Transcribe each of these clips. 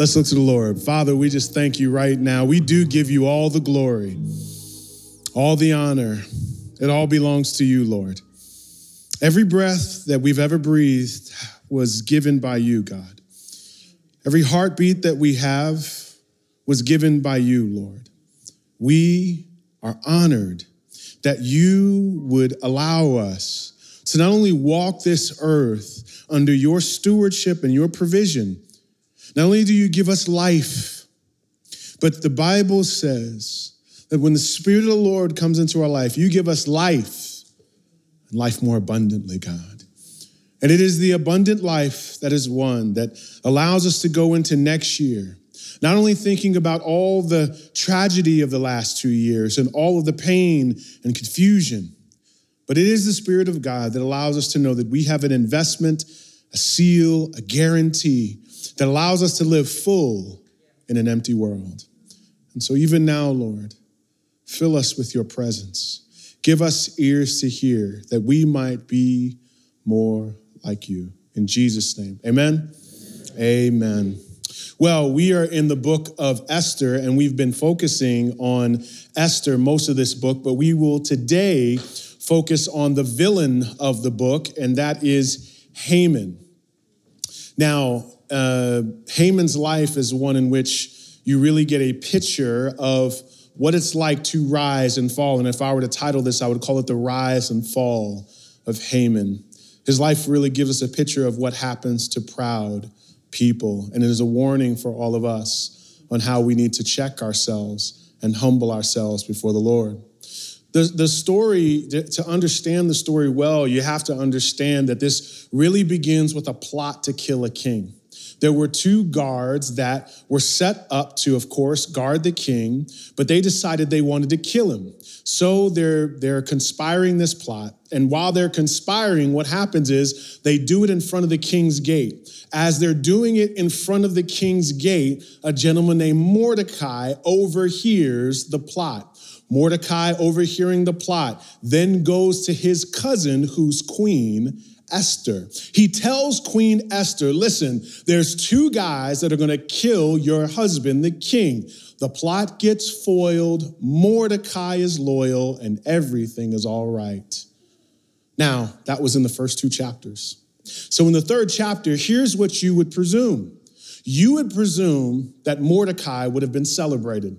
Let's look to the Lord. Father, we just thank you right now. We do give you all the glory, all the honor. It all belongs to you, Lord. Every breath that we've ever breathed was given by you, God. Every heartbeat that we have was given by you, Lord. We are honored that you would allow us to not only walk this earth under your stewardship and your provision, not only do you give us life, but the Bible says that when the Spirit of the Lord comes into our life, you give us life and life more abundantly, God. And it is the abundant life that is one that allows us to go into next year, not only thinking about all the tragedy of the last two years and all of the pain and confusion, but it is the Spirit of God that allows us to know that we have an investment, a seal, a guarantee that allows us to live full in an empty world. And so, even now, Lord, fill us with your presence. Give us ears to hear that we might be more like you. In Jesus' name, amen. Amen. Well, we are in the book of Esther, and we've been focusing on Esther most of this book, but we will today focus on the villain of the book, and that is Haman. Now, uh, Haman's life is one in which you really get a picture of what it's like to rise and fall. And if I were to title this, I would call it The Rise and Fall of Haman. His life really gives us a picture of what happens to proud people. And it is a warning for all of us on how we need to check ourselves and humble ourselves before the Lord. The, the story, to understand the story well, you have to understand that this really begins with a plot to kill a king there were two guards that were set up to, of course, guard the king, but they decided they wanted to kill him. So they're, they're conspiring this plot. And while they're conspiring, what happens is they do it in front of the king's gate. As they're doing it in front of the king's gate, a gentleman named Mordecai overhears the plot. Mordecai, overhearing the plot, then goes to his cousin, who's queen, Esther. He tells Queen Esther, listen, there's two guys that are going to kill your husband, the king. The plot gets foiled, Mordecai is loyal, and everything is all right. Now, that was in the first two chapters. So, in the third chapter, here's what you would presume you would presume that Mordecai would have been celebrated.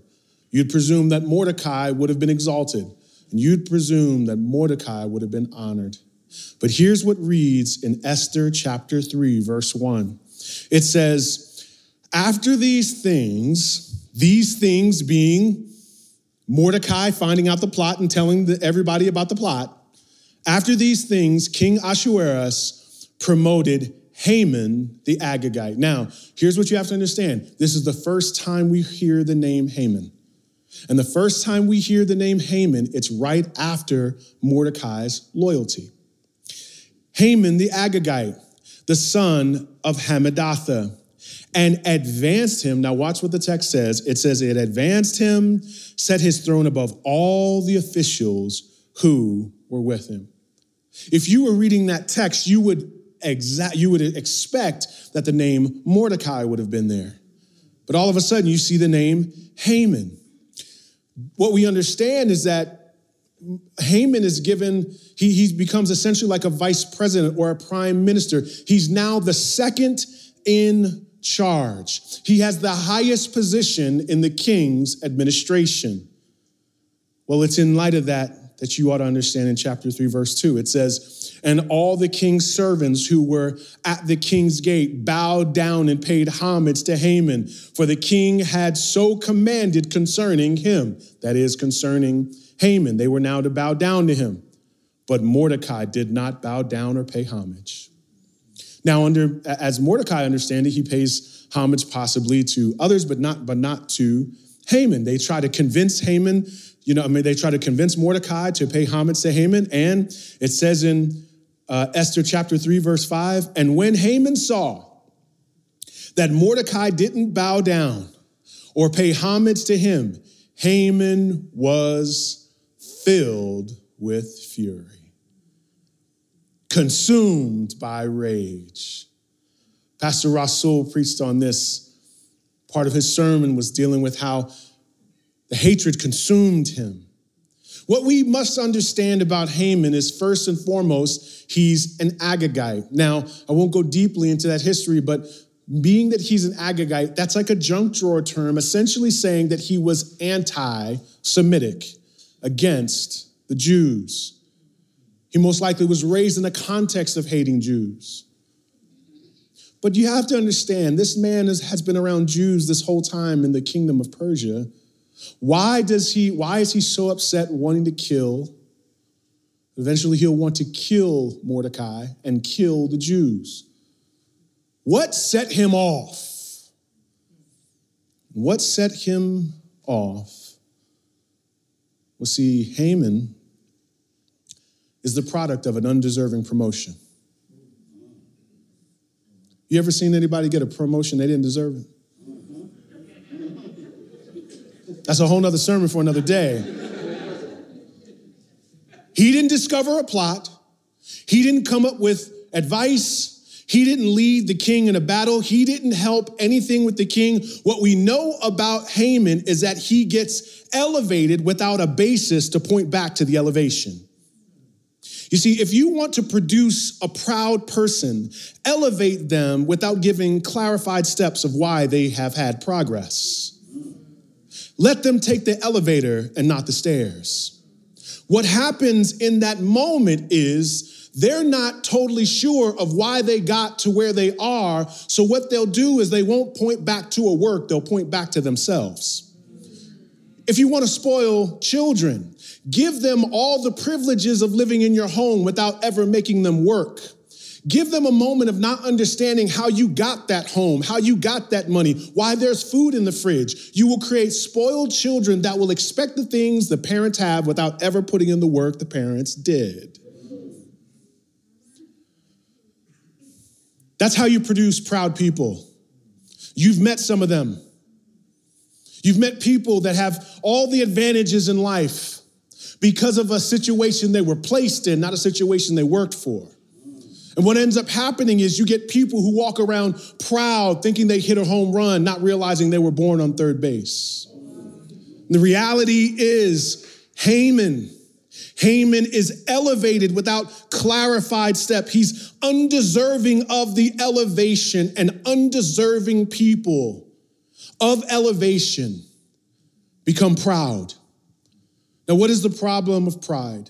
You'd presume that Mordecai would have been exalted. And you'd presume that Mordecai would have been honored. But here's what reads in Esther chapter 3, verse 1. It says, After these things, these things being Mordecai finding out the plot and telling everybody about the plot, after these things, King Ahasuerus promoted Haman the Agagite. Now, here's what you have to understand this is the first time we hear the name Haman. And the first time we hear the name Haman, it's right after Mordecai's loyalty. Haman the Agagite, the son of Hammedatha, and advanced him. Now, watch what the text says. It says, It advanced him, set his throne above all the officials who were with him. If you were reading that text, you would exact you would expect that the name Mordecai would have been there. But all of a sudden you see the name Haman. What we understand is that Haman is given, he, he becomes essentially like a vice president or a prime minister. He's now the second in charge. He has the highest position in the king's administration. Well, it's in light of that that you ought to understand in chapter 3, verse 2. It says, And all the king's servants who were at the king's gate bowed down and paid homage to Haman, for the king had so commanded concerning him, that is, concerning Haman. They were now to bow down to him. But Mordecai did not bow down or pay homage. Now, under as Mordecai understand it, he pays homage possibly to others, but not, but not to Haman. They try to convince Haman, you know, I mean, they try to convince Mordecai to pay homage to Haman. And it says in uh, Esther chapter 3, verse 5 And when Haman saw that Mordecai didn't bow down or pay homage to him, Haman was filled with fury, consumed by rage. Pastor Rasul preached on this. Part of his sermon was dealing with how the hatred consumed him. What we must understand about Haman is first and foremost, he's an Agagite. Now, I won't go deeply into that history, but being that he's an Agagite, that's like a junk drawer term, essentially saying that he was anti Semitic against the Jews. He most likely was raised in a context of hating Jews. But you have to understand, this man is, has been around Jews this whole time in the kingdom of Persia. Why does he, why is he so upset wanting to kill? Eventually he'll want to kill Mordecai and kill the Jews. What set him off? What set him off? Well, see, Haman is the product of an undeserving promotion. You ever seen anybody get a promotion they didn't deserve it? That's a whole nother sermon for another day. He didn't discover a plot. He didn't come up with advice. He didn't lead the king in a battle. He didn't help anything with the king. What we know about Haman is that he gets elevated without a basis to point back to the elevation. You see, if you want to produce a proud person, elevate them without giving clarified steps of why they have had progress. Let them take the elevator and not the stairs. What happens in that moment is they're not totally sure of why they got to where they are. So, what they'll do is they won't point back to a work, they'll point back to themselves. If you want to spoil children, Give them all the privileges of living in your home without ever making them work. Give them a moment of not understanding how you got that home, how you got that money, why there's food in the fridge. You will create spoiled children that will expect the things the parents have without ever putting in the work the parents did. That's how you produce proud people. You've met some of them. You've met people that have all the advantages in life because of a situation they were placed in, not a situation they worked for. And what ends up happening is you get people who walk around proud, thinking they hit a home run, not realizing they were born on third base. The reality is Haman. Haman is elevated without clarified step. He's undeserving of the elevation, and undeserving people of elevation become proud. Now, what is the problem of pride?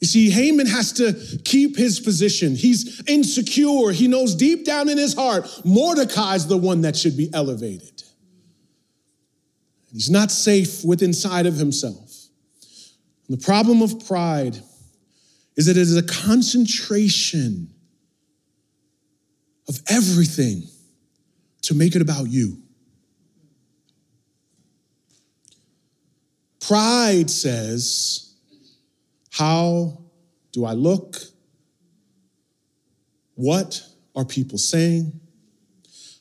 You see, Haman has to keep his position. He's insecure. He knows deep down in his heart, Mordecai's the one that should be elevated. He's not safe with inside of himself. The problem of pride is that it is a concentration of everything to make it about you. Pride says, How do I look? What are people saying?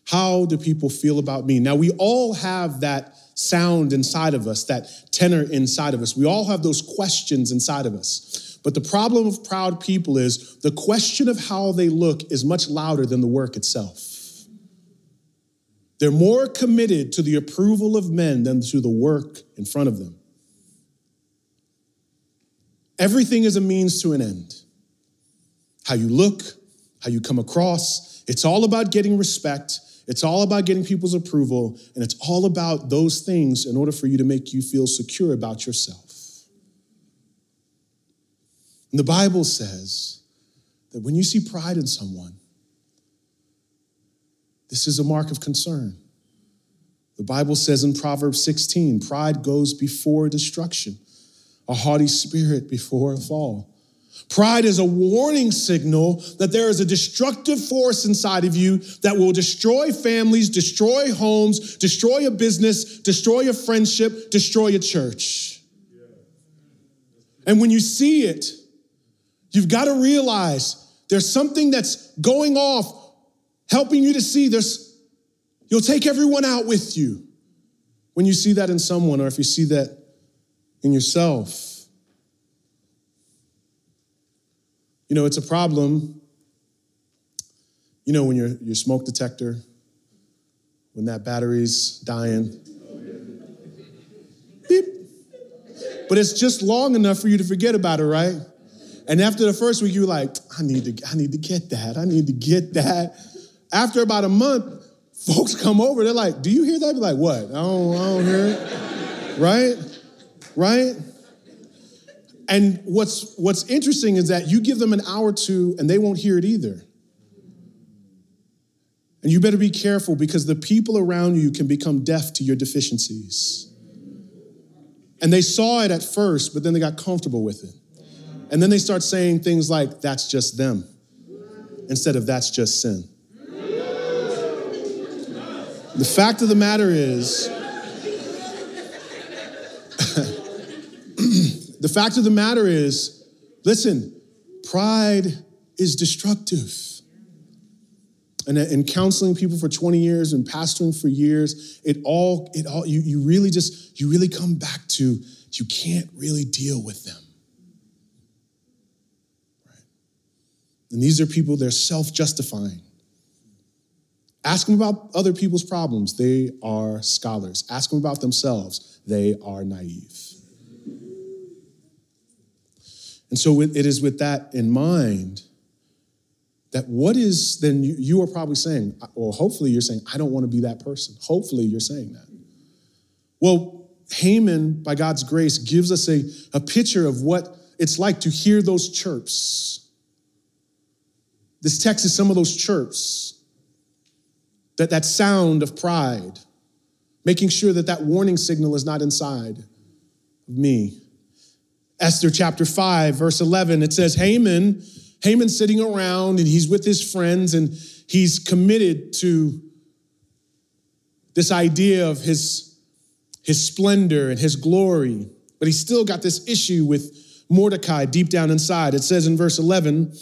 How do people feel about me? Now, we all have that sound inside of us, that tenor inside of us. We all have those questions inside of us. But the problem of proud people is the question of how they look is much louder than the work itself. They're more committed to the approval of men than to the work in front of them. Everything is a means to an end. How you look, how you come across, it's all about getting respect. It's all about getting people's approval, and it's all about those things in order for you to make you feel secure about yourself. And the Bible says that when you see pride in someone, this is a mark of concern. The Bible says in Proverbs 16, pride goes before destruction a haughty spirit before a fall. Pride is a warning signal that there is a destructive force inside of you that will destroy families, destroy homes, destroy a business, destroy a friendship, destroy a church. And when you see it, you've got to realize there's something that's going off, helping you to see there's, you'll take everyone out with you when you see that in someone or if you see that in yourself. You know, it's a problem, you know, when your, your smoke detector, when that battery's dying. Beep. But it's just long enough for you to forget about it, right? And after the first week, you're like, I need to, I need to get that. I need to get that. After about a month, folks come over, they're like, Do you hear that? Be like, what? I don't, I don't hear it. right? Right? And what's, what's interesting is that you give them an hour or two and they won't hear it either. And you better be careful because the people around you can become deaf to your deficiencies. And they saw it at first, but then they got comfortable with it. And then they start saying things like, that's just them, instead of that's just sin. The fact of the matter is, The fact of the matter is, listen, pride is destructive. And in counseling people for 20 years and pastoring for years, it all, it all, you, you really just, you really come back to you can't really deal with them. Right? And these are people, they're self-justifying. Ask them about other people's problems. They are scholars. Ask them about themselves. They are naive. And so it is with that in mind that what is then you, are probably saying, or hopefully you're saying, I don't want to be that person. Hopefully you're saying that. Well, Haman, by God's grace, gives us a, a picture of what it's like to hear those chirps. This text is some of those chirps, that, that sound of pride, making sure that that warning signal is not inside of me. Esther chapter 5, verse 11, it says, Haman, Haman's sitting around and he's with his friends and he's committed to this idea of his, his splendor and his glory, but he's still got this issue with Mordecai deep down inside. It says in verse 11,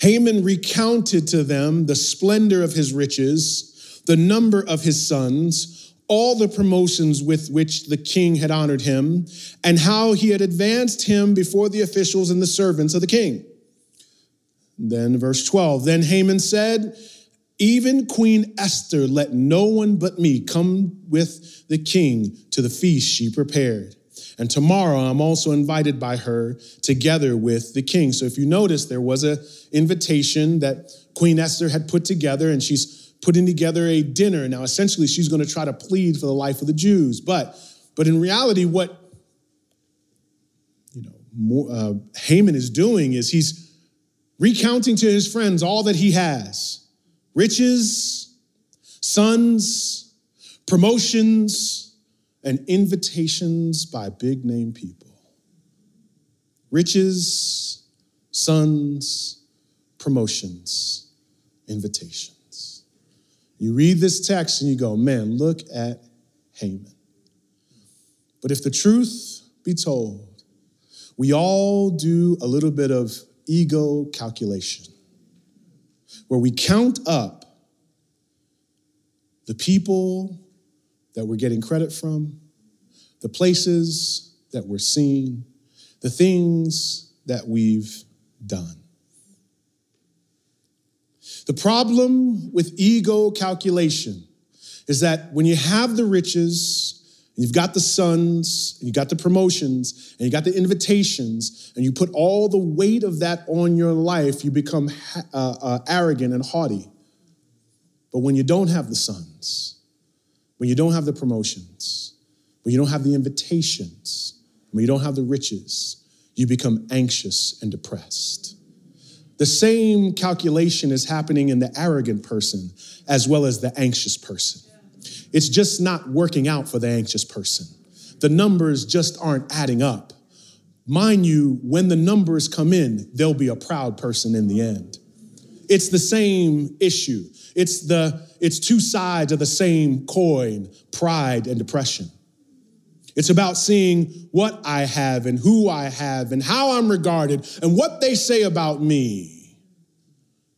Haman recounted to them the splendor of his riches, the number of his sons, all the promotions with which the king had honored him, and how he had advanced him before the officials and the servants of the king. Then, verse 12 Then Haman said, Even Queen Esther let no one but me come with the king to the feast she prepared. And tomorrow I'm also invited by her together with the king. So if you notice, there was an invitation that Queen Esther had put together, and she's putting together a dinner. Now, essentially, she's going to try to plead for the life of the Jews. But, but in reality, what you know, more, uh, Haman is doing is he's recounting to his friends all that he has riches, sons, promotions, and invitations by big name people. Riches, sons, promotions, invitations. You read this text and you go, man, look at Haman. But if the truth be told, we all do a little bit of ego calculation where we count up the people that we're getting credit from, the places that we're seeing, the things that we've done. The problem with ego calculation is that when you have the riches, and you've got the sons, and you've got the promotions, and you got the invitations, and you put all the weight of that on your life, you become uh, uh, arrogant and haughty. But when you don't have the sons, when you don't have the promotions, when you don't have the invitations, when you don't have the riches, you become anxious and depressed. The same calculation is happening in the arrogant person as well as the anxious person. It's just not working out for the anxious person. The numbers just aren't adding up. mind you, when the numbers come in, there'll be a proud person in the end. It's the same issue. It's the it's two sides of the same coin, pride and depression. It's about seeing what I have and who I have and how I'm regarded and what they say about me.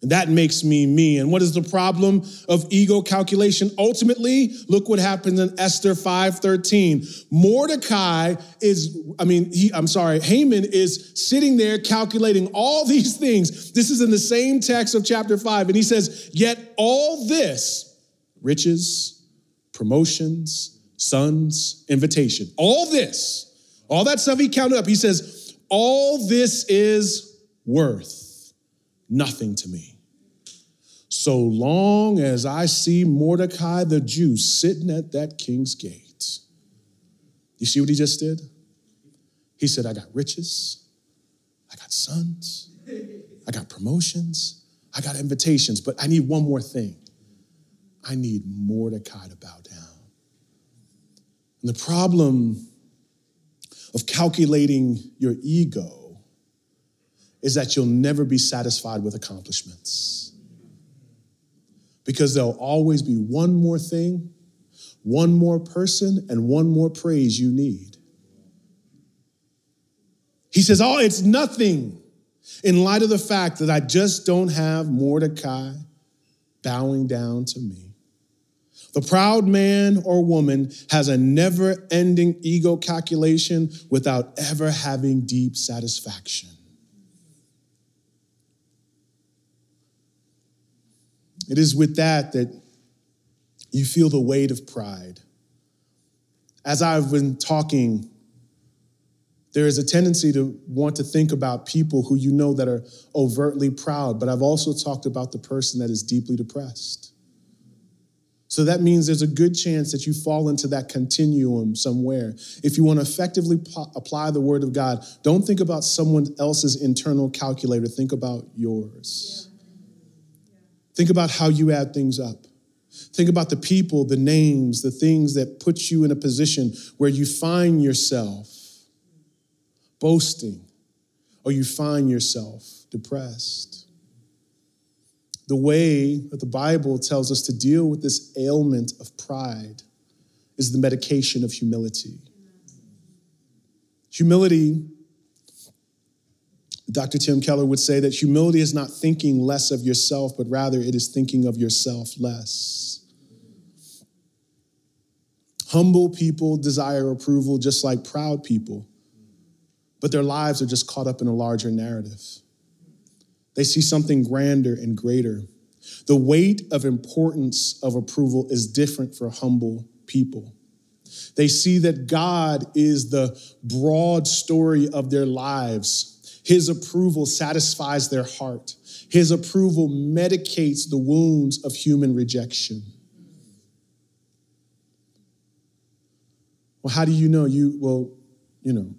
And that makes me me. And what is the problem of ego calculation? Ultimately, look what happens in Esther 5:13. Mordecai is, I mean, he, I'm sorry, Haman is sitting there calculating all these things. This is in the same text of chapter 5. And he says, Yet all this, riches, promotions, sons, invitation, all this, all that stuff he counted up, he says, All this is worth nothing to me. So long as I see Mordecai the Jew sitting at that king's gate. You see what he just did? He said, I got riches, I got sons, I got promotions, I got invitations, but I need one more thing. I need Mordecai to bow down. And the problem of calculating your ego is that you'll never be satisfied with accomplishments. Because there'll always be one more thing, one more person, and one more praise you need. He says, Oh, it's nothing in light of the fact that I just don't have Mordecai bowing down to me. The proud man or woman has a never ending ego calculation without ever having deep satisfaction. It is with that that you feel the weight of pride. As I've been talking, there is a tendency to want to think about people who you know that are overtly proud, but I've also talked about the person that is deeply depressed. So that means there's a good chance that you fall into that continuum somewhere. If you want to effectively po- apply the word of God, don't think about someone else's internal calculator, think about yours. Yeah. Think about how you add things up. Think about the people, the names, the things that put you in a position where you find yourself boasting or you find yourself depressed. The way that the Bible tells us to deal with this ailment of pride is the medication of humility. Humility Dr. Tim Keller would say that humility is not thinking less of yourself, but rather it is thinking of yourself less. Humble people desire approval just like proud people, but their lives are just caught up in a larger narrative. They see something grander and greater. The weight of importance of approval is different for humble people. They see that God is the broad story of their lives his approval satisfies their heart. His approval medicates the wounds of human rejection. Well, how do you know? You, well, you know,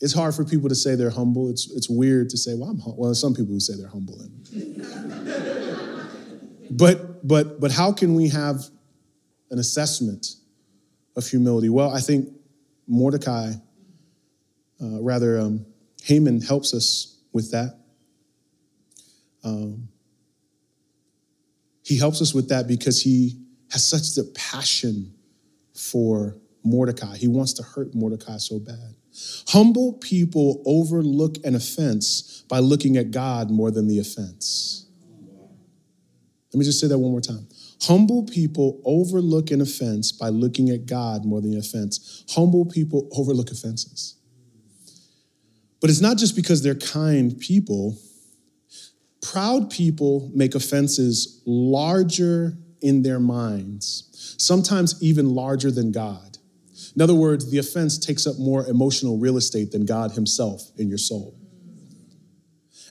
it's hard for people to say they're humble. It's, it's weird to say, well, I'm humble. Well, some people who say they're humble. but, but, but how can we have an assessment of humility? Well, I think Mordecai uh, rather, um, Haman helps us with that. Um, he helps us with that because he has such a passion for Mordecai. He wants to hurt Mordecai so bad. Humble people overlook an offense by looking at God more than the offense. Let me just say that one more time. Humble people overlook an offense by looking at God more than the offense. Humble people overlook offenses. But it's not just because they're kind people. Proud people make offenses larger in their minds, sometimes even larger than God. In other words, the offense takes up more emotional real estate than God Himself in your soul.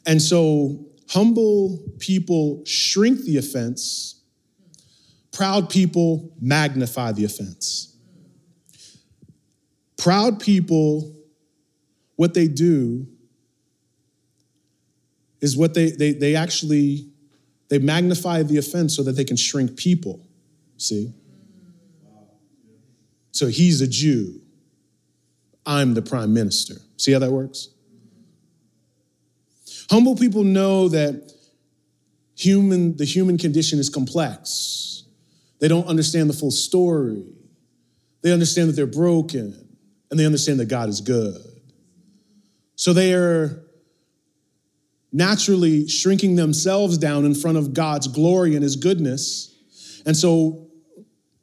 And so, humble people shrink the offense, proud people magnify the offense. Proud people what they do is what they, they, they actually they magnify the offense so that they can shrink people see so he's a jew I'm the prime minister. See how that works? Humble people know that human, the human condition is complex. They don't understand the full story. They understand that they're broken and they understand that God is good. So they are naturally shrinking themselves down in front of God's glory and his goodness. And so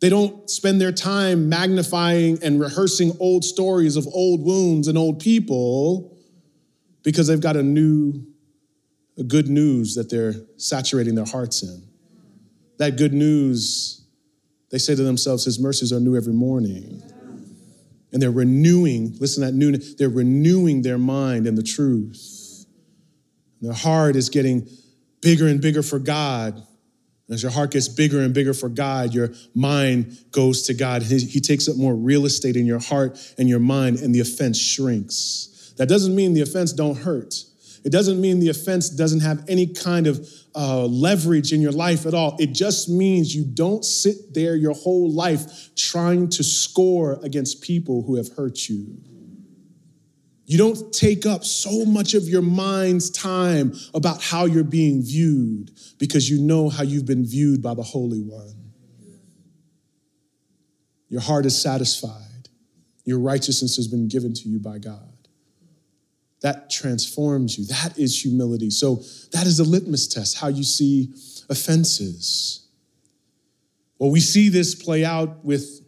they don't spend their time magnifying and rehearsing old stories of old wounds and old people because they've got a new, a good news that they're saturating their hearts in. That good news, they say to themselves, His mercies are new every morning. And they're renewing, listen to that newness, they're renewing their mind in the truth. Their heart is getting bigger and bigger for God as your heart gets bigger and bigger for God, your mind goes to God. He, takes up more real estate in your heart and your mind, and the offense shrinks. That doesn't mean the offense don't hurt. It doesn't mean the offense doesn't have any kind of uh, leverage in your life at all. It just means you don't sit there your whole life trying to score against people who have hurt you. You don't take up so much of your mind's time about how you're being viewed because you know how you've been viewed by the Holy One. Your heart is satisfied. Your righteousness has been given to you by God. That transforms you. That is humility. So, that is a litmus test, how you see offenses. Well, we see this play out with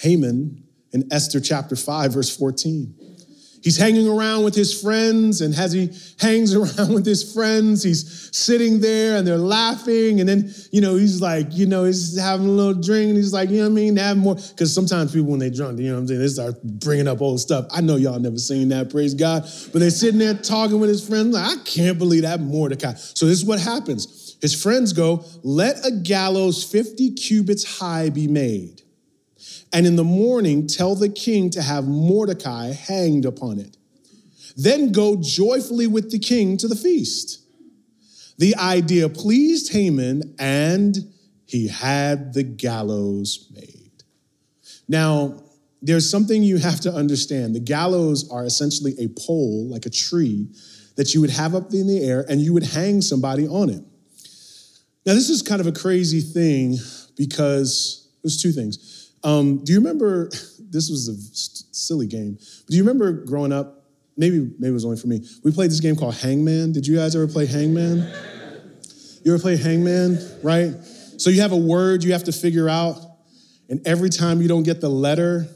Haman in Esther chapter 5, verse 14. He's hanging around with his friends, and as he hangs around with his friends, he's sitting there and they're laughing. And then, you know, he's like, you know, he's having a little drink and he's like, you know what I mean? Have more. Because sometimes people, when they drunk, you know what I'm saying, they start bringing up old stuff. I know y'all never seen that, praise God. But they're sitting there talking with his friends, like, I can't believe that Mordecai. So this is what happens. His friends go, let a gallows 50 cubits high be made and in the morning tell the king to have Mordecai hanged upon it. Then go joyfully with the king to the feast. The idea pleased Haman, and he had the gallows made. Now, there's something you have to understand. The gallows are essentially a pole, like a tree, that you would have up in the air and you would hang somebody on it. Now, this is kind of a crazy thing because there's two things. Um, do you remember? This was a silly game. Do you remember growing up? Maybe maybe it was only for me. We played this game called Hangman. Did you guys ever play Hangman? You ever play Hangman? Right. So you have a word you have to figure out, and every time you don't get the letter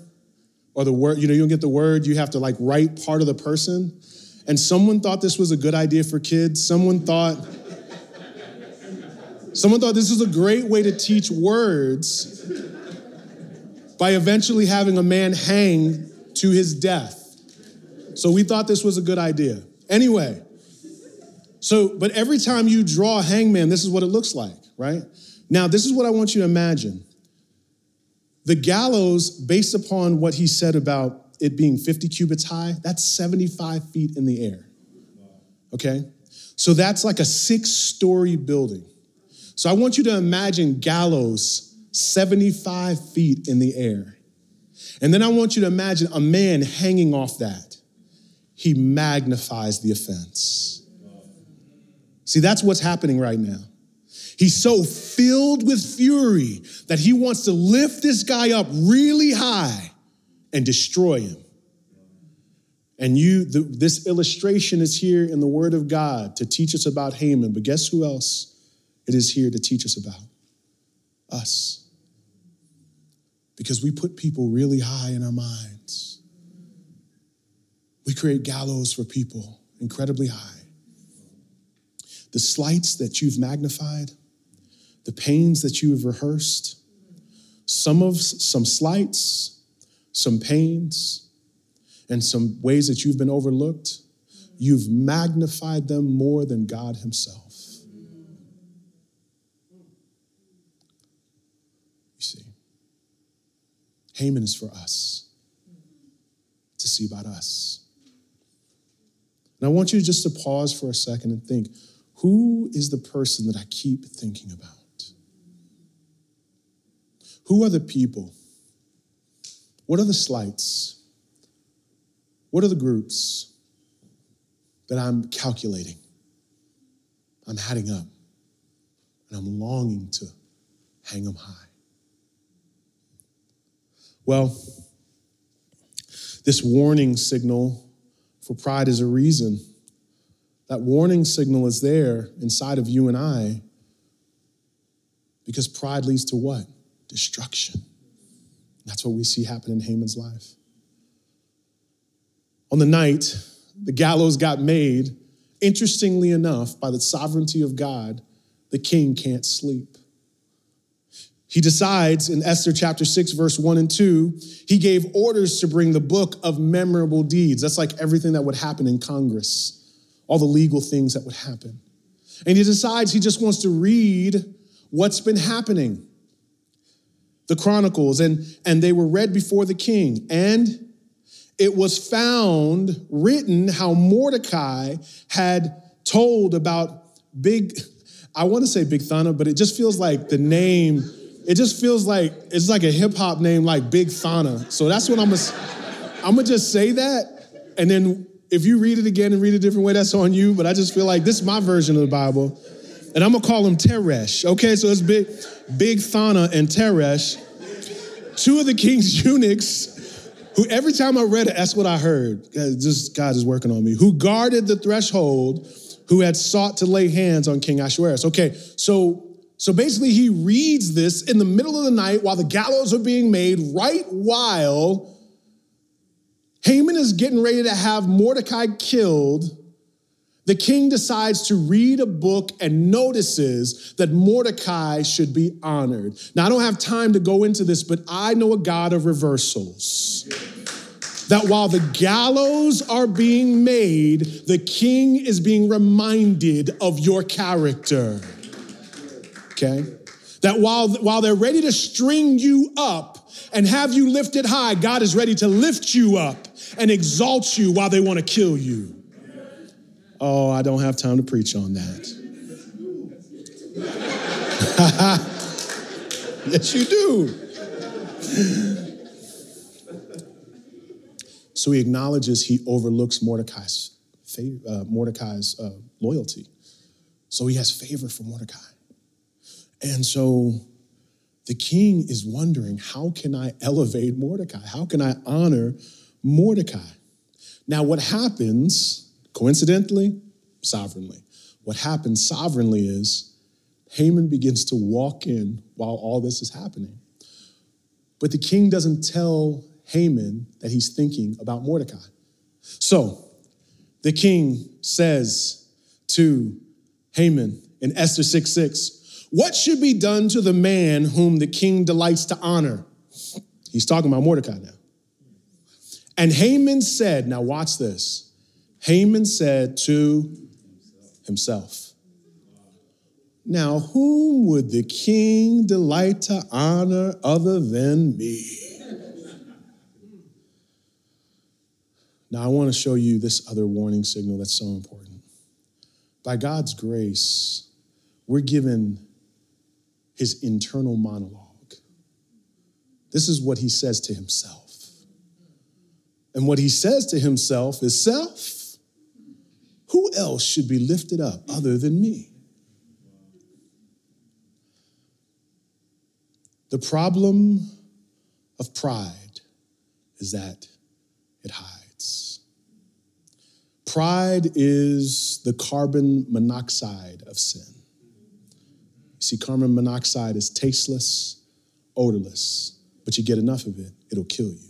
or the word, you know, you don't get the word, you have to like write part of the person. And someone thought this was a good idea for kids. Someone thought. Someone thought this was a great way to teach words by eventually having a man hang to his death. So we thought this was a good idea. Anyway, so, but every time you draw a hangman, this is what it looks like, right? Now, this is what I want you to imagine. The gallows, based upon what he said about it being 50 cubits high, that's 75 feet in the air. Okay? So that's like a six story building. So I want you to imagine gallows 75 feet in the air. And then I want you to imagine a man hanging off that. He magnifies the offense. See, that's what's happening right now. He's so filled with fury that he wants to lift this guy up really high and destroy him. And you, the, this illustration is here in the Word of God to teach us about Haman, but guess who else it is here to teach us about? Us because we put people really high in our minds. We create gallows for people incredibly high. The slights that you've magnified, the pains that you have rehearsed, some of some slights, some pains, and some ways that you've been overlooked, you've magnified them more than God Himself. Haman is for us, to see about us. And I want you just to pause for a second and think who is the person that I keep thinking about? Who are the people What are the slights? What are the groups that I'm calculating? I'm adding up and I'm longing to hang them high. Well, this warning signal for pride is a reason. That warning signal is there inside of you and I because pride leads to what? Destruction. That's what we see happen in Haman's life. On the night the gallows got made, interestingly enough, by the sovereignty of God, the king can't sleep. He decides in Esther chapter 6, verse 1 and 2, he gave orders to bring the book of memorable deeds. That's like everything that would happen in Congress, all the legal things that would happen. And he decides he just wants to read what's been happening. The Chronicles, and, and they were read before the king. And it was found written how Mordecai had told about big, I want to say Bigthana, but it just feels like the name, it just feels like it's like a hip hop name like Big Thana. So that's what I'm gonna, I'm gonna just say that. And then if you read it again and read it a different way, that's on you. But I just feel like this is my version of the Bible. And I'm gonna call him Teresh. Okay, so it's Big, Big Thana and Teresh, two of the king's eunuchs who every time I read it, that's what I heard. Just God is working on me. Who guarded the threshold, who had sought to lay hands on King Ahasuerus. Okay, so so basically he reads this in the middle of the night while the gallows are being made, right while Haman is getting ready to have Mordecai killed. The king decides to read a book and notices that Mordecai should be honored. Now, I don't have time to go into this, but I know a God of reversals. That while the gallows are being made, the king is being reminded of your character. Okay? That while, while they're ready to string you up and have you lifted high, God is ready to lift you up and exalt you while they want to kill you. Oh, I don't have time to preach on that. yes, you do. So he acknowledges he overlooks Mordecai's, uh, Mordecai's uh, loyalty. So he has favor for Mordecai. And so the king is wondering, how can I elevate Mordecai? How can I honor Mordecai? Now, what happens Coincidentally, sovereignly. What happens sovereignly is Haman begins to walk in while all this is happening. But the king doesn't tell Haman that he's thinking about Mordecai. So the king says to Haman in Esther 6 6, What should be done to the man whom the king delights to honor? He's talking about Mordecai now. And Haman said, Now watch this. Haman said to himself, Now, whom would the king delight to honor other than me? Now, I want to show you this other warning signal that's so important. By God's grace, we're given his internal monologue. This is what he says to himself. And what he says to himself is self, who else should be lifted up other than me? The problem of pride is that it hides. Pride is the carbon monoxide of sin. You see, carbon monoxide is tasteless, odorless, but you get enough of it, it'll kill you.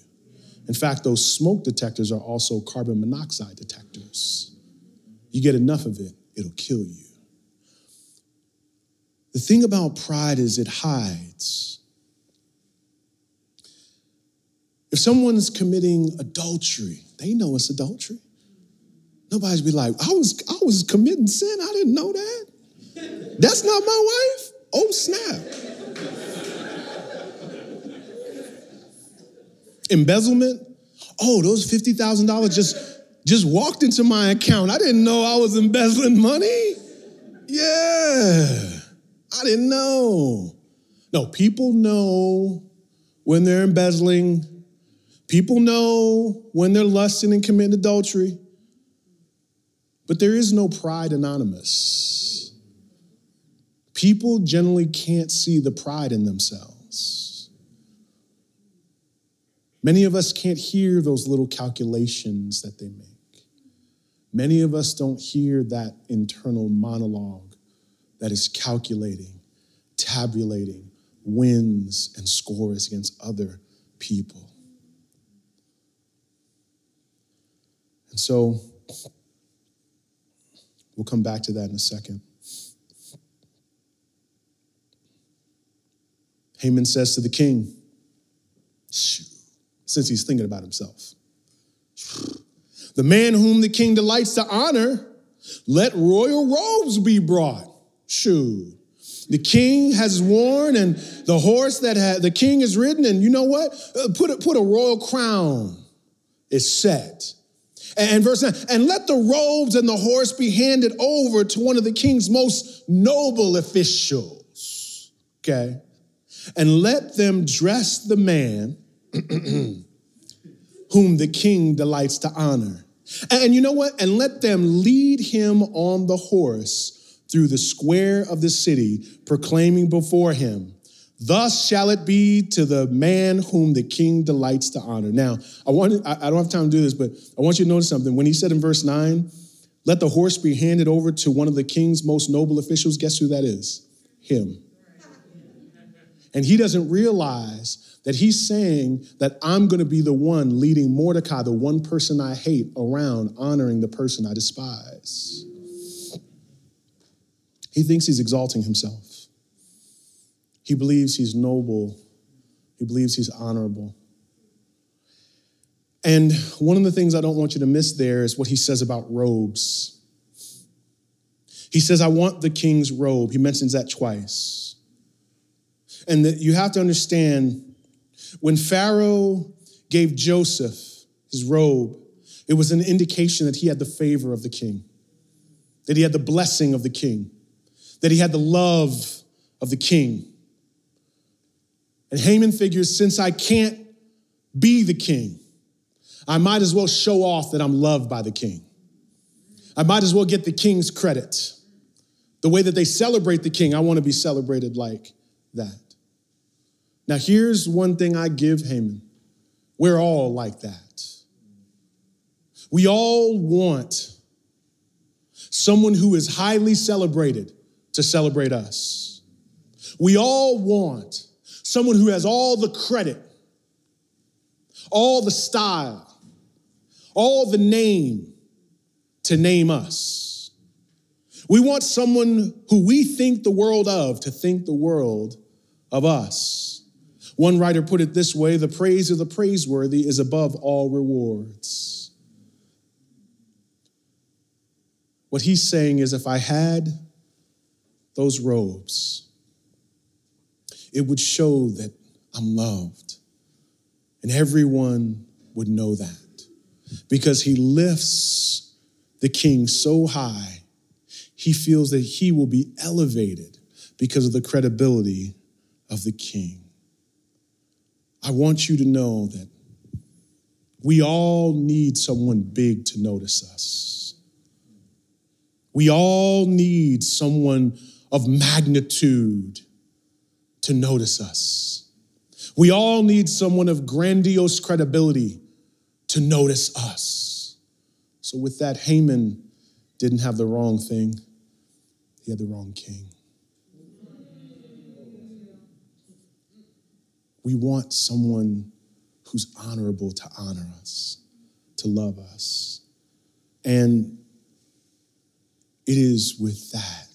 In fact, those smoke detectors are also carbon monoxide detectors. You get enough of it, it'll kill you. The thing about pride is it hides. If someone's committing adultery, they know it's adultery. Nobody's be like, I was, I was committing sin. I didn't know that. That's not my wife. Oh, snap. Embezzlement. Oh, those $50,000 just just walked into my account. I didn't know I was embezzling money. Yeah, I didn't know. No, people know when they're embezzling. People know when they're lusting and committing adultery, but there is no pride anonymous. People generally can't see the pride in themselves. Many of us can't hear those little calculations that they make. Many of us don't hear that internal monologue that is calculating, tabulating wins and scores against other people. And so we'll come back to that in a second. Haman says to the king, since he's thinking about himself, the man whom the king delights to honor, let royal robes be brought. Shoo. The king has worn, and the horse that ha- the king has ridden, and you know what? Uh, put, a, put a royal crown is set. And verse 9, and let the robes and the horse be handed over to one of the king's most noble officials. Okay? And let them dress the man whom the king delights to honor. And you know what? And let them lead him on the horse through the square of the city, proclaiming before him, Thus shall it be to the man whom the king delights to honor. Now, I want I don't have time to do this, but I want you to notice something. When he said in verse 9, let the horse be handed over to one of the king's most noble officials, guess who that is? Him. And he doesn't realize that he's saying that I'm going to be the one leading Mordecai, the one person I hate, around honoring the person I despise. He thinks he's exalting himself. He believes he's noble. He believes he's honorable. And one of the things I don't want you to miss there is what he says about robes. He says, I want the king's robe. He mentions that twice. And that you have to understand when Pharaoh gave Joseph his robe, it was an indication that he had the favor of the king, that he had the blessing of the king, that he had the love of the king. And Haman figures since I can't be the king, I might as well show off that I'm loved by the king. I might as well get the king's credit. The way that they celebrate the king, I want to be celebrated like that. Now, here's one thing I give Haman we're all like that. We all want someone who is highly celebrated to celebrate us. We all want someone who has all the credit, all the style, all the name to name us. We want someone who we think the world of to think the world of us. One writer put it this way the praise of the praiseworthy is above all rewards. What he's saying is if I had those robes, it would show that I'm loved. And everyone would know that because he lifts the king so high, he feels that he will be elevated because of the credibility of the king. I want you to know that we all need someone big to notice us. We all need someone of magnitude to notice us. We all need someone of grandiose credibility to notice us. So, with that, Haman didn't have the wrong thing, he had the wrong king. We want someone who's honorable to honor us, to love us. And it is with that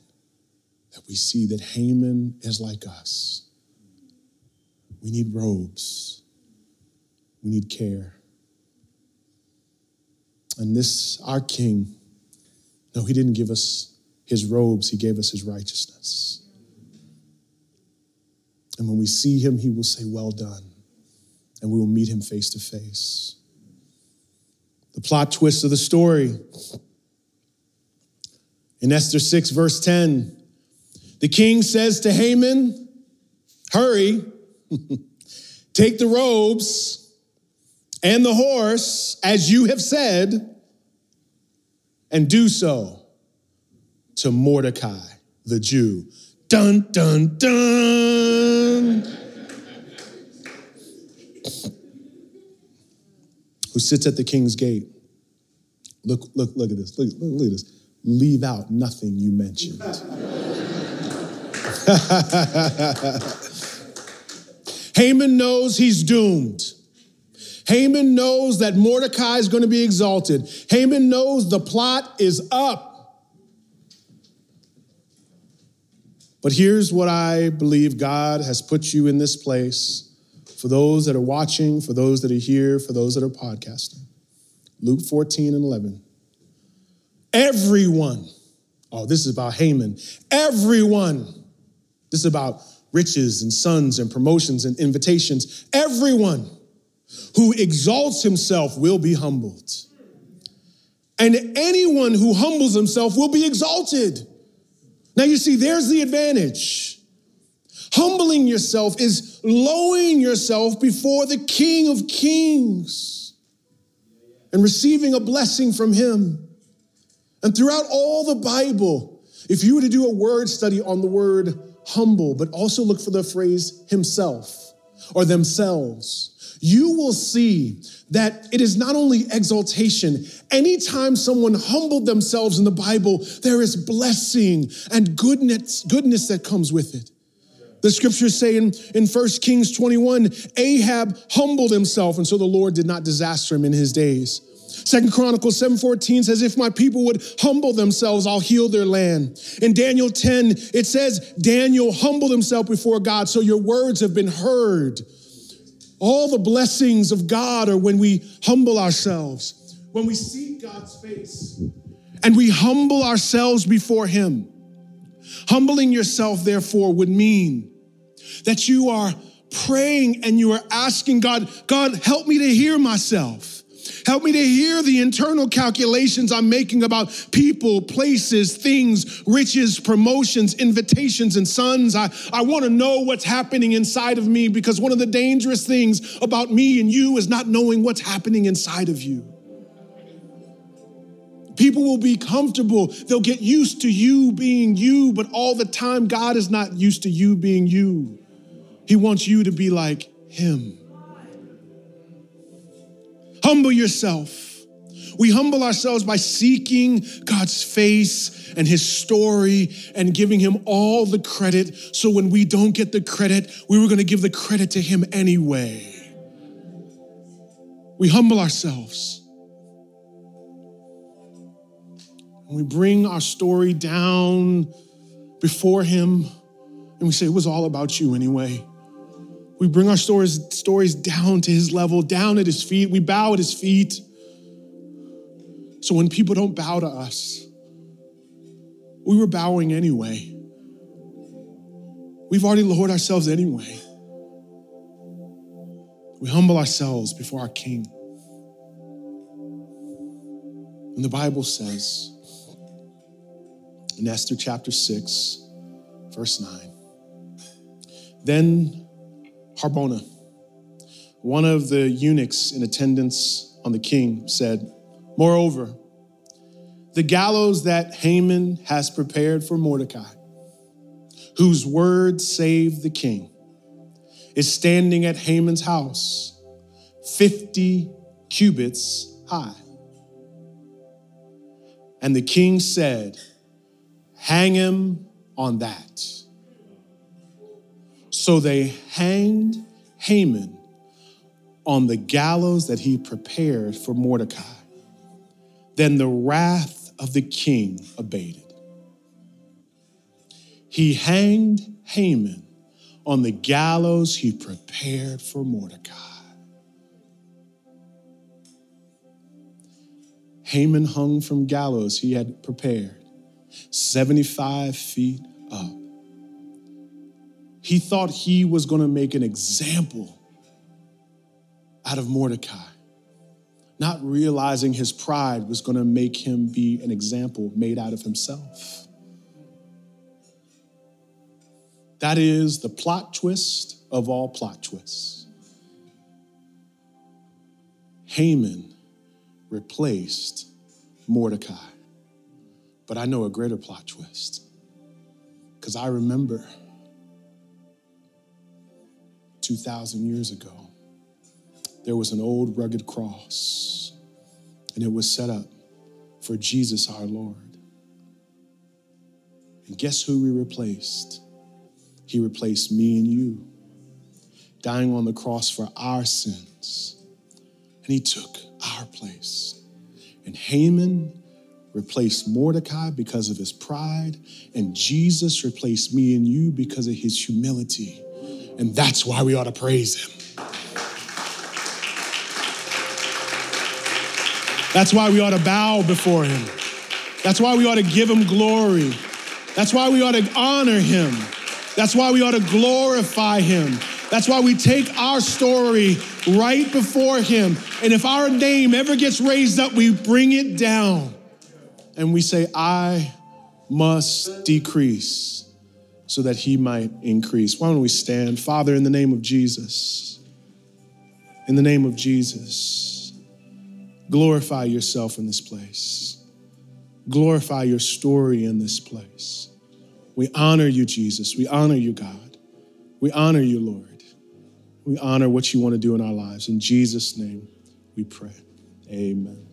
that we see that Haman is like us. We need robes. We need care. And this, our King, no, he didn't give us his robes, he gave us his righteousness. And when we see him, he will say, Well done. And we will meet him face to face. The plot twist of the story in Esther 6, verse 10, the king says to Haman, Hurry, Take the robes and the horse, as you have said, and do so to Mordecai, the Jew. Dun, dun, dun. Who sits at the king's gate. Look, look, look at this. Look, look, look at this. Leave out nothing you mentioned. Haman knows he's doomed. Haman knows that Mordecai is going to be exalted. Haman knows the plot is up. But here's what I believe God has put you in this place for those that are watching, for those that are here, for those that are podcasting. Luke 14 and 11. Everyone, oh, this is about Haman. Everyone, this is about riches and sons and promotions and invitations. Everyone who exalts himself will be humbled. And anyone who humbles himself will be exalted. Now, you see, there's the advantage. Humbling yourself is lowering yourself before the King of Kings and receiving a blessing from Him. And throughout all the Bible, if you were to do a word study on the word humble, but also look for the phrase himself or themselves, you will see that it is not only exaltation. Anytime someone humbled themselves in the Bible, there is blessing and goodness, goodness that comes with it. The scriptures say in, in 1 Kings 21, Ahab humbled himself, and so the Lord did not disaster him in his days. Second Chronicles 7:14 says, if my people would humble themselves, I'll heal their land. In Daniel 10, it says, Daniel humbled himself before God, so your words have been heard. All the blessings of God are when we humble ourselves, when we seek God's face, and we humble ourselves before Him. Humbling yourself, therefore, would mean that you are praying and you are asking God, God, help me to hear myself. Help me to hear the internal calculations I'm making about people, places, things, riches, promotions, invitations, and sons. I, I want to know what's happening inside of me because one of the dangerous things about me and you is not knowing what's happening inside of you. People will be comfortable. They'll get used to you being you, but all the time, God is not used to you being you. He wants you to be like Him. Humble yourself. We humble ourselves by seeking God's face and his story and giving him all the credit. So when we don't get the credit, we were going to give the credit to him anyway. We humble ourselves. We bring our story down before him and we say, It was all about you anyway. We bring our stories, stories down to his level, down at his feet. We bow at his feet. So when people don't bow to us, we were bowing anyway. We've already lowered ourselves anyway. We humble ourselves before our King. And the Bible says in Esther chapter 6, verse 9, then Harbona, one of the eunuchs in attendance on the king, said, Moreover, the gallows that Haman has prepared for Mordecai, whose word saved the king, is standing at Haman's house, 50 cubits high. And the king said, Hang him on that. So they hanged Haman on the gallows that he prepared for Mordecai. Then the wrath of the king abated. He hanged Haman on the gallows he prepared for Mordecai. Haman hung from gallows he had prepared, 75 feet up. He thought he was going to make an example out of Mordecai, not realizing his pride was going to make him be an example made out of himself. That is the plot twist of all plot twists. Haman replaced Mordecai. But I know a greater plot twist because I remember 2,000 years ago, there was an old rugged cross, and it was set up for Jesus our Lord. And guess who we replaced? He replaced me and you, dying on the cross for our sins. And he took our place. And Haman replaced Mordecai because of his pride, and Jesus replaced me and you because of his humility. And that's why we ought to praise him. That's why we ought to bow before him. That's why we ought to give him glory. That's why we ought to honor him. That's why we ought to glorify him. That's why we take our story right before him. And if our name ever gets raised up, we bring it down and we say, I must decrease so that he might increase. Why don't we stand? Father, in the name of Jesus, in the name of Jesus, glorify yourself in this place. Glorify your story in this place. We honor you, Jesus. We honor you, God. We honor you, Lord. We honor what you want to do in our lives. In Jesus' name, we pray. Amen.